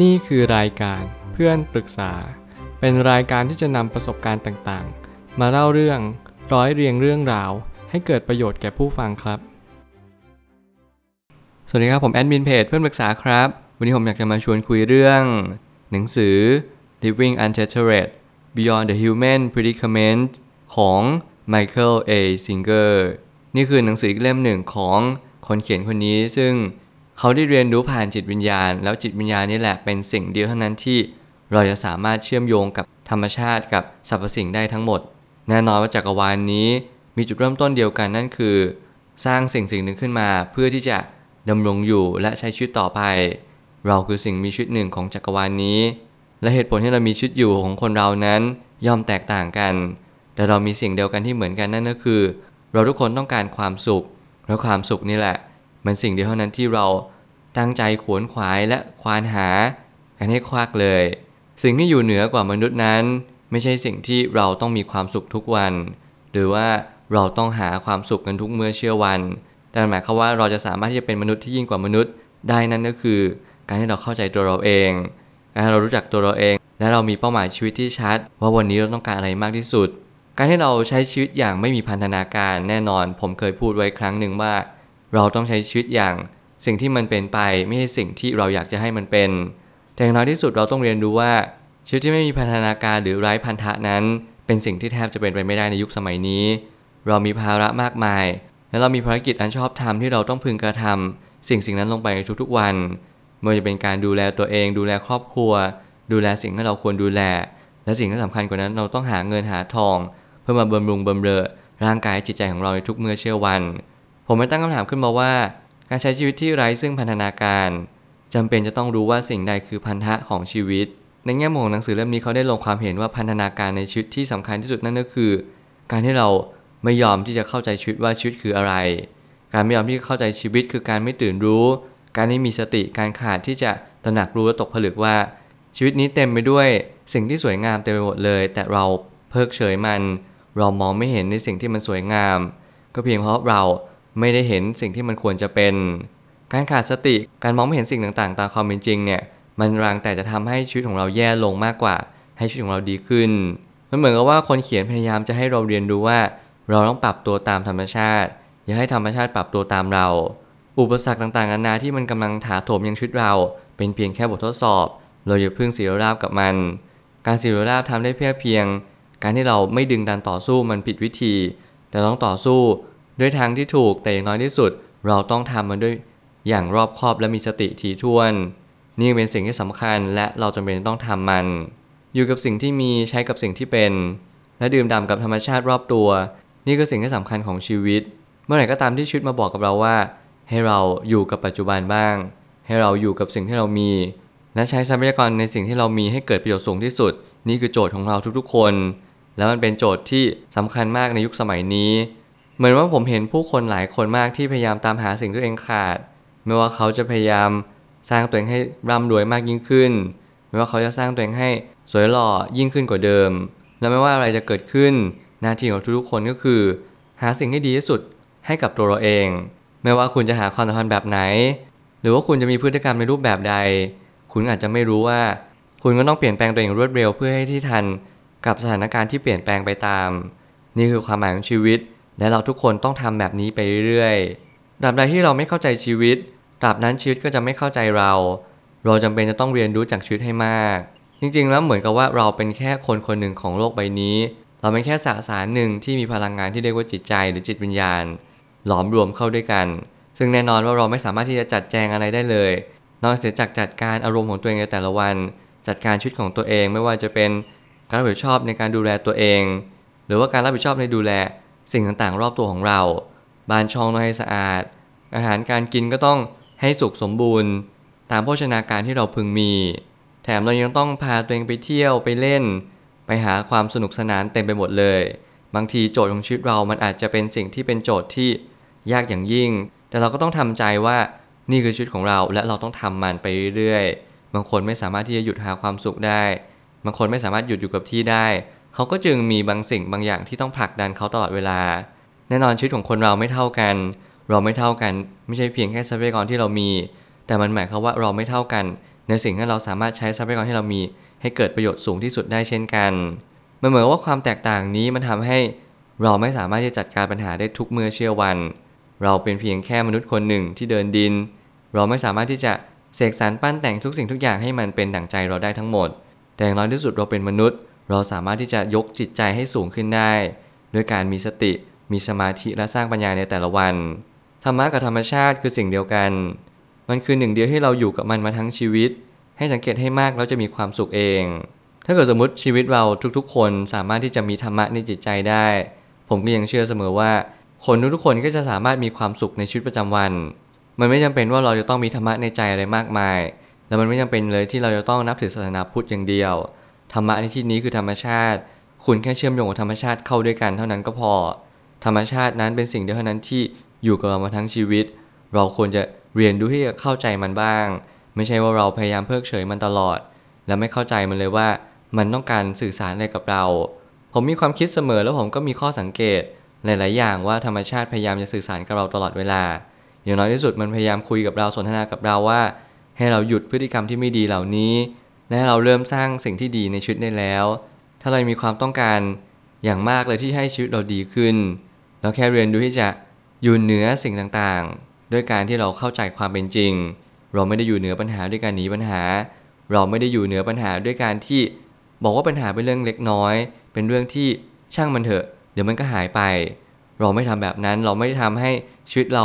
นี่คือรายการเพื่อนปรึกษา เป็นรายการที่จะนำประสบการณ์ต่างๆ มาเล่าเรื่องร้อยเรียงเรื่องราว ให้เกิดประโยชน์แก่ผู้ฟังครับ สวัสดีครับ ผมแอดมินเพจเพื่อนปรึกษาครับ วันนี้ผมอยากจะมาชวนคุยเรื่อง หนังสือ Living Untethered Beyond the Human Predicament ของ Michael A. Singer นี่คือหนังสืออีกเล่มหนึ่งของคนเขียนคนนี้ซึ่ง เขาได้เรียนรู้ผ่านจิตวิญญาณ แล้วจิตวิญญาณนี่แหละเป็นสิ่งเดียวเท่านั้นที่เราจะสามารถเชื่อมโยงกับธรรมชาติกับสรรพสิ่งได้ทั้งหมด แน่นอนว่าจักรวาลนนี้มีจุดเริ่มต้นเดียวกันนั่นคือ สร้างสิ่งสิ่งหนึ่งขึ้นมา เพื่อที่จะดำรงอยู่และใช้ชีวิตต่อไป เราคือสิ่งมีชีวิตหนึ่งของจักรวาลนนี้ และเหตุผลที่เรามีชีวิตอยู่ของคนเรานั้นย่อมแตกต่างกัน แต่เรามีสิ่งเดียวกันที่เหมือนกันนั่นก็คือ เราทุกคนต้องการความสุข และความสุขนี่แหละ มันสิ่งเดียวเท่านั้นที่เราตั้งใจขวนขวายและควานหากันให้ควักเลย สิ่งที่อยู่เหนือกว่ามนุษย์นั้น ไม่ใช่สิ่งที่เราต้องมีความสุขทุกวัน หรือว่าเราต้องหาความสุขกันทุกเมื่อเชื่อวัน แต่หมายความว่าเราจะสามารถที่จะเป็นมนุษย์ที่ยิ่งกว่ามนุษย์ได้นั่นก็คือ การที่เราเข้าใจตัวเราเอง การที่เรารู้จักตัวเราเอง และเรามีเป้าหมายชีวิตที่ชัด ว่าวันนี้เราต้องการอะไรมากที่สุด การที่เราใช้ชีวิตอย่างไม่มีพันธนาการแน่นอน ผมเคยพูดไว้ครั้งหนึ่งว่า เราต้องใช้ชีวิตอย่างสิ่งที่มันเป็นไปไม่ใช่สิ่งที่เราอยากจะให้มันเป็น แต่อย่างน้อยที่สุดเราต้องเรียนรู้ว่าชีวิตที่ไม่มีพันธนาการหรือไร้พันธะนั้น เป็นสิ่งที่แทบจะเป็นไปไม่ได้ในยุคสมัยนี้ เรามีภาระมากมาย และเรามีภารกิจอันชอบธรรมที่เราต้องพึงกระทำสิ่งสิ่งนั้นลงไปในทุกๆวันไม่ว่าจะเป็นการดูแลตัวเอง ดูแลครอบครัว ดูแลสิ่งที่เราควรดูแล และสิ่งที่สำคัญกว่านั้นเราต้องหาเงินหาทอง เพื่อมาบำรุงบำเรอร่างกายจิตใจของเราในทุกเมื่อเชื่อวัน ผมไม่ตั้งคำถามขึ้นมาว่า การใช้ชีวิตที่ไร้ซึ่งพันธนาการจำเป็นจะต้องรู้ว่าสิ่งใดคือพันธะของชีวิต ในแง่มุมของหนังสือเล่มนี้เขาได้ลงความเห็นว่าพันธนาการในชีวิตที่สำคัญที่สุดนั่นก็คือ การที่เราไม่ยอมที่จะเข้าใจชีวิตว่าชีวิตคืออะไร การไม่ยอมที่จะเข้าใจชีวิตคือการไม่ตื่นรู้ การไม่มีสติการขาดที่จะตระหนักรู้และตกผลึกว่า ชีวิตนี้เต็มไปด้วยสิ่งที่สวยงามเต็มไปหมดเลย แต่เราเพิกเฉยมัน เรามองไม่เห็นในสิ่งที่มันสวยงาม ก็เพียงเพราะเรา ไม่ได้เห็นสิ่งที่มันควรจะเป็น การขาดสติการมองไม่เห็นสิ่งต่างๆ ตามความเป็นจริงเนี่ยมันรังแต่จะทำให้ชีวิตของเราแย่ลงมากกว่า ให้ชีวิตของเราดีขึ้นมันเหมือนกับว่าคนเขียนพยายามจะให้เราเรียนรู้ว่า เราต้องปรับตัวตามธรรมชาติ อย่าให้ธรรมชาติปรับตัวตามเรา อุปสรรคต่างๆนานาที่มันกำลังถาโถมยังชีวิตเรา เป็นเพียงแค่บททดสอบ เราอย่าพึ่งสีราบกับมัน การสีราบทำได้เพียงเพียง การที่เราไม่ดึงดันต่อสู้มันผิดวิธี แต่ต้องต่อสู้ ด้วยทางที่ถูกแต่อย่างน้อยที่สุด เราต้องทำมันด้วยอย่างรอบคอบและมีสติถี่ถ้วน นี่เป็นสิ่งที่สำคัญและเราจำเป็นต้องทำมัน อยู่กับสิ่งที่มีใช้กับสิ่งที่เป็น และดื่มด่ำกับธรรมชาติรอบตัว นี่คือสิ่งที่สำคัญของชีวิต เมื่อไหร่ก็ตามที่ชีวิตมาบอกกับเราว่า ให้เราอยู่กับปัจจุบันบ้าง ให้เราอยู่กับสิ่งที่เรามีและใช้ทรัพยากรในสิ่งที่เรามีให้เกิดประโยชน์สูงที่สุด นี่คือโจทย์ของเราทุกๆคน แล้วมันเป็นโจทย์ที่สำคัญมากในยุคสมัยนี้ เหมือนว่าผมเห็นผู้คนหลายคนมากที่พยายามตามหาสิ่งที่ตัวเองขาด ไม่ว่าเขาจะพยายามสร้างตัวเองให้ร่ำรวยมากยิ่งขึ้น ไม่ว่าเขาจะสร้างตัวเองให้สวยหล่อยิ่งขึ้นกว่าเดิม และไม่ว่าอะไรจะเกิดขึ้น หน้าที่ของทุกๆคนก็คือ หาสิ่งที่ดีที่สุดให้กับตัวเราเอง ไม่ว่าคุณจะหาความสัมพันธ์แบบไหน หรือว่าคุณจะมีพฤติกรรมในรูปแบบใด คุณอาจจะไม่รู้ว่า คุณก็ต้องเปลี่ยนแปลงตัวเองรวดเร็วเพื่อให้ที่ทันกับสถานการณ์ที่เปลี่ยนแปลงไปตาม นี่คือความหมายของชีวิต และเราทุกคนต้องทำแบบนี้ไปเรื่อยๆตราบใดที่เราไม่เข้าใจชีวิตตราบนั้นชีวิตก็จะไม่เข้าใจเรา เราจำเป็นจะต้องเรียนรู้จากชีวิตให้มาก จริงๆ แล้วเหมือนกับว่าเราเป็นแค่คนคนหนึ่งของโลกใบนี้ เราเป็นแค่สสารหนึ่งที่มีพลังงานที่เรียกว่าจิตใจหรือจิตวิญญาณ หลอมรวมเข้าด้วยกัน ซึ่งแน่นอนว่าเราไม่สามารถที่จะจัดแจงอะไรได้เลย นอกจากจัดการอารมณ์ของตัวเองในแต่ละวัน จัดการชีวิตของตัวเองไม่ว่าจะเป็นการรับผิดชอบในการดูแลตัวเอง หรือว่าการรับผิดชอบในดูแล สิ่งต่างๆ รอบตัวของเรา บ้านช่องต้องให้สะอาด อาหารการกินก็ต้องให้สุขสมบูรณ์ ตามโภชนาการที่เราพึงมี แถมเรายังต้องพาตัวเองไปเที่ยวไปเล่น ไปหาความสนุกสนานเต็มไปหมดเลย บางทีโจทย์ของชีวิตเรามันอาจจะเป็นสิ่งที่เป็นโจทย์ที่ยากอย่างยิ่ง แต่เราก็ต้องทำใจว่านี่คือชีวิตของเราและเราต้องทำมันไปเรื่อยๆ บางคนไม่สามารถที่จะหยุดหาความสุขได้ บางคนไม่สามารถหยุดอยู่กับที่ได้ เขาก็จึงมีบางสิ่งบางอย่างที่ต้องผลักดันเขาตลอดเวลา แน่นอนชีวิตของคนเราไม่เท่ากัน เราไม่เท่ากัน ไม่ใช่เพียงแค่ทรัพยากรที่เรามี แต่มันหมายความว่าเราไม่เท่ากัน ในสิ่งที่เราสามารถใช้ทรัพยากรที่เรามี ให้เกิดประโยชน์สูงที่สุดได้เช่นกันมันเหมือนว่าความแตกต่างนี้มันทำให้เราไม่สามารถที่จะจัดการปัญหาได้ทุกเมื่อเชื่อวัน เราเป็นเพียงแค่มนุษย์คนหนึ่งที่เดินดิน เราไม่สามารถที่จะเสกสรรปั้นแต่งทุกสิ่งทุกอย่างให้มันเป็นดั่งใจเราได้ทั้งหมด แต่อย่างน้อยที่สุดเราเป็นมนุษย์ เราสามารถที่จะยกจิตใจให้สูงขึ้นได้ ด้วยการมีสติมีสมาธิและสร้างปัญญาในแต่ละวัน ธรรมะกับธรรมชาติคือสิ่งเดียวกัน มันคือหนึ่งเดียวที่เราอยู่กับมันมาทั้งชีวิต ให้สังเกตให้มากแล้วจะมีความสุขเอง ถ้าเกิดสมมติชีวิตเราทุกๆ คนสามารถที่จะมีธรรมะในจิตใจได้ ผมก็ยังเชื่อเสมอว่า คนทุกๆคนก็จะสามารถมีความสุขในชีวิตประจำวัน มันไม่จำเป็นว่าเราจะต้องมีธรรมะในใจอะไรมากมาย และมันไม่จำเป็นเลยที่เราจะต้องนับถือศาสนาพุทธอย่างเดียว ธรรมะในที่นี้คือธรรมชาติ คุณแค่เชื่อมโยงกับธรรมชาติเข้าด้วยกันเท่านั้นก็พอ ธรรมชาตินั้นเป็นสิ่งเดียวเท่านั้นที่อยู่กับเรามาทั้งชีวิต เราควรจะเรียนรู้ที่จะเข้าใจมันบ้าง ไม่ใช่ว่าเราพยายามเพิกเฉยมันตลอด และไม่เข้าใจมันเลยว่ามันต้องการสื่อสารอะไรกับเรา ผมมีความคิดเสมอแล้วผมก็มีข้อสังเกตหลาย ๆ อย่างว่าธรรมชาติพยายามจะสื่อสารกับเราตลอดเวลา อย่างน้อยที่สุดมันพยายามคุยกับเราสนทนากับเราว่า ให้เราหยุดพฤติกรรมที่ไม่ดีเหล่านี้ และเราเริ่มสร้างสิ่งที่ดีในชีวิตได้แล้ว ถ้าเรามีความต้องการอย่างมากเลยที่ให้ชีวิตเราดีขึ้น เราแค่เรียนรู้ที่จะอยู่เหนือสิ่งต่างๆ ด้วยการที่เราเข้าใจความเป็นจริง เราไม่ได้อยู่เหนือปัญหาด้วยการหนีปัญหา เราไม่ได้อยู่เหนือปัญหาด้วยการที่บอกว่าปัญหาเป็นเรื่องเล็กน้อย เป็นเรื่องที่ช่างมันเถอะ เดี๋ยวมันก็หายไป เราไม่ทำแบบนั้น เราไม่ได้ทำให้ชีวิตเรา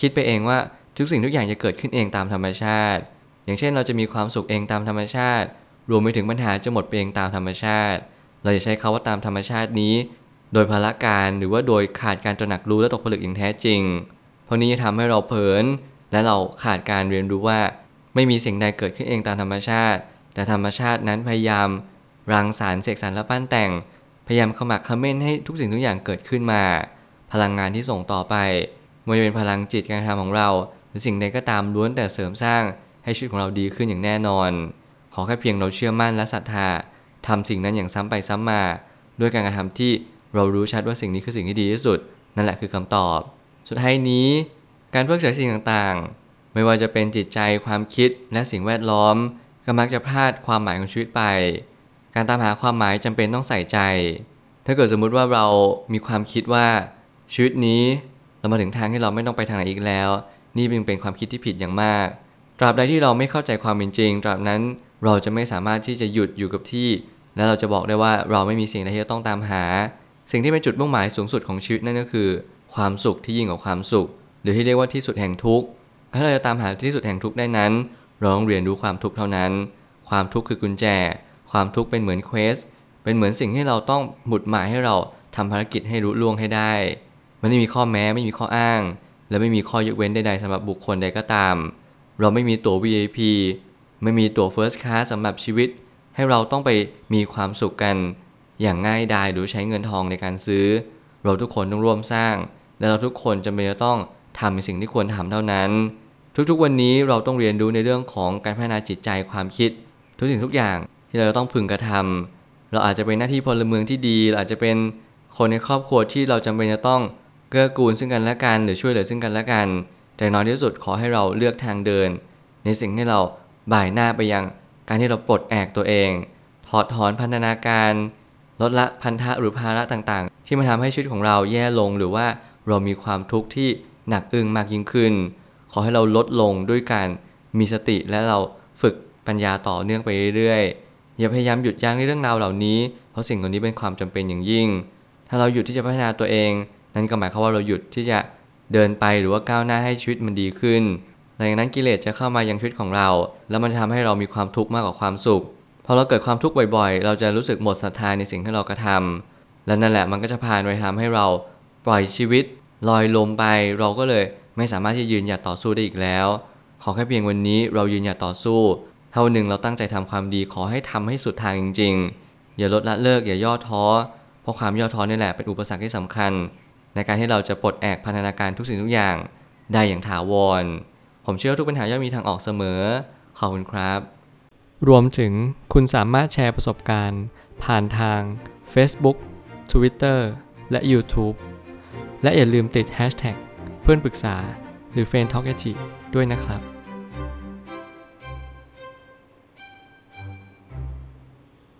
คิดไปเองว่าทุกสิ่งทุกอย่างจะเกิดขึ้นเองตามธรรมชาติ อย่างเช่นเราจะมีความสุขเองตามธรรมชาติ รวมไปถึงปัญหาจะหมดไปเองตามธรรมชาติ เราจะใช้คาว่าตามธรรมชาตินี้ โดยพละการหรือว่าโดยขาดการตระหนักรู้และตกผลึกอย่างแท้จริง เพราะนี้จะทำให้เราเผลอและเราขาดการเรียนรู้ว่า ไม่มีสิ่งใดเกิดขึ้นเองตามธรรมชาติ แต่ธรรมชาตินั้นพยายามรังสารรค์เสกสรรและปั้นแต่ง พยายามขมักขม้นให้ทุกสิ่งทุกอย่างเกิดขึ้นมา พลังงานที่ส่งต่อไปไม่ว่าจะเป็นพลังจิตการทำของเรา หรือสิ่งใดก็ตามล้วนแต่เสริมสร้าง ให้ชีวิตของเราดีขึ้นอย่างแน่นอน ขอแค่เพียงเราเชื่อมั่นและศรัทธาทำสิ่งนั้นอย่างซ้ำไปซ้ำมา ด้วยการกระทำที่เรารู้ชัดว่าสิ่งนี้คือสิ่งที่ดีที่สุด นั่นแหละคือคำตอบ สุดท้ายนี้ การเพิกเฉยสิ่งต่างๆ ไม่ว่าจะเป็นจิตใจความคิดและสิ่งแวดล้อมก็มักจะพลาดความหมายของชีวิตไป การตามหาความหมายจำเป็นต้องใส่ใจ ถ้าเกิดสมมุติว่าเรามีความคิดว่าชีวิตนี้เรามาถึงทางที่เราไม่ต้องไปทางไหนอีกแล้ว นี่เป็นเป็นความคิดที่ผิดอย่างมาก ตราบใดที่เราไม่เข้าใจความเป็นจริง ตราบนั้นเราจะไม่สามารถที่จะหยุดอยู่กับที่ และเราจะบอกได้ว่าเราไม่มีสิ่งใดที่จะต้องตามหา สิ่งที่เป็นจุดมุ่งหมายสูงสุดของชีวิตนั่นก็คือ ความสุขที่ยิ่งกว่าความสุข หรือที่เรียกว่าที่สุดแห่งทุกข์ถ้าเราจะตามหาที่สุดแห่งทุกข์ได้นั้น เราต้องเรียนรู้ความทุกข์เท่านั้น ความทุกข์คือกุญแจ ความทุกข์เป็นเหมือนเควสเป็นเหมือนสิ่งที่เราต้องหมุดหมายให้เราทำภารกิจให้รู้ล่วงให้ได้มันไม่มีข้อแม้ไม่มีข้ออ้าง และไม่มีข้อยกเว้นใดๆสำหรับบุคคลใดก็ตาม เราไม่มีตั๋ว VIP ไม่มีตั๋ว First Class สำหรับชีวิต ให้เราต้องไปมีความสุขกัน อย่างง่ายดายหรือใช้เงินทองในการซื้อ เราทุกคนต้องร่วมสร้าง และเราทุกคนจำเป็นจะต้องทำในสิ่งที่ควรทำเท่านั้น ทุกๆวันนี้เราต้องเรียนรู้ในเรื่องของการพัฒนาจิตใจความคิด ทุกสิ่งทุกอย่างที่เราต้องพึงกระทำเราอาจจะเป็นหน้าที่พลเมืองที่ดีเราอาจจะเป็นคนในครอบครัวที่เราจำเป็นจะต้องเกื้อกูลซึ่งกันและกัน หรือช่วยเหลือซึ่งกันและกัน แต่น้อยที่สุดขอให้เราเลือกทางเดิน ในสิ่งที่เราบ่ายหน้าไปยังการที่เราปลดแอกตัวเอง ถอดถอนพันธนาการ ลดละพันธะหรือภาระต่างๆ ที่มาทำให้ชีวิตของเราแย่ลงหรือว่าเรามีความทุกข์ที่หนักอึ้งมากยิ่งขึ้น ขอให้เราลดลงด้วยการมีสติและเราฝึกปัญญาต่อเนื่องไปเรื่อยๆ อย่าพยายามหยุดยั้งในเรื่องราวเหล่านี้ เพราะสิ่งเหล่านี้เป็นความจำเป็นอย่างยิ่ง ถ้าเราหยุดที่จะพัฒนาตัวเอง นั่นก็หมายความว่าเราหยุดที่จะ เดินไปหรือว่าก้าวหน้าให้ชีวิตมันดีขึ้นหลังจากนั้นกิเลสจะเข้ามายังชีวิตของเรา แล้วมันจะทำให้เรามีความทุกข์มากกว่าความสุขพอเราเกิดความทุกข์บ่อยๆ เราจะรู้สึกหมดศรัทธาในสิ่งที่เรากระทำและนั่นแหละมันก็จะพาไปทำให้เราปล่อยชีวิตลอยลมไป เราก็เลยไม่สามารถที่ยืนหยัดต่อสู้ได้อีกแล้ว ขอแค่เพียงวันนี้เรายืนหยัดต่อสู้ เท่าหนึ่งเราตั้งใจทำความดีขอให้ทำให้สุดทางจริง ๆ อย่าลดละเลิกอย่าย่อท้อ เพราะความย่อท้อนี่แหละเป็นอุปสรรคที่สำคัญ ในการที่เราจะปลดแอกพันธนาการทุกสิ่งทุกอย่างได้อย่างถาวร ผมเชื่อว่าทุกปัญหาย่อมมีทางออกเสมอ ขอบคุณครับ รวมถึงคุณสามารถแชร์ประสบการณ์ ผ่านทาง Facebook Twitter และ YouTube และอย่าลืมติด Hashtag เพื่อนปรึกษาหรือ f r ร e n d t a l k a ด้วยนะครับ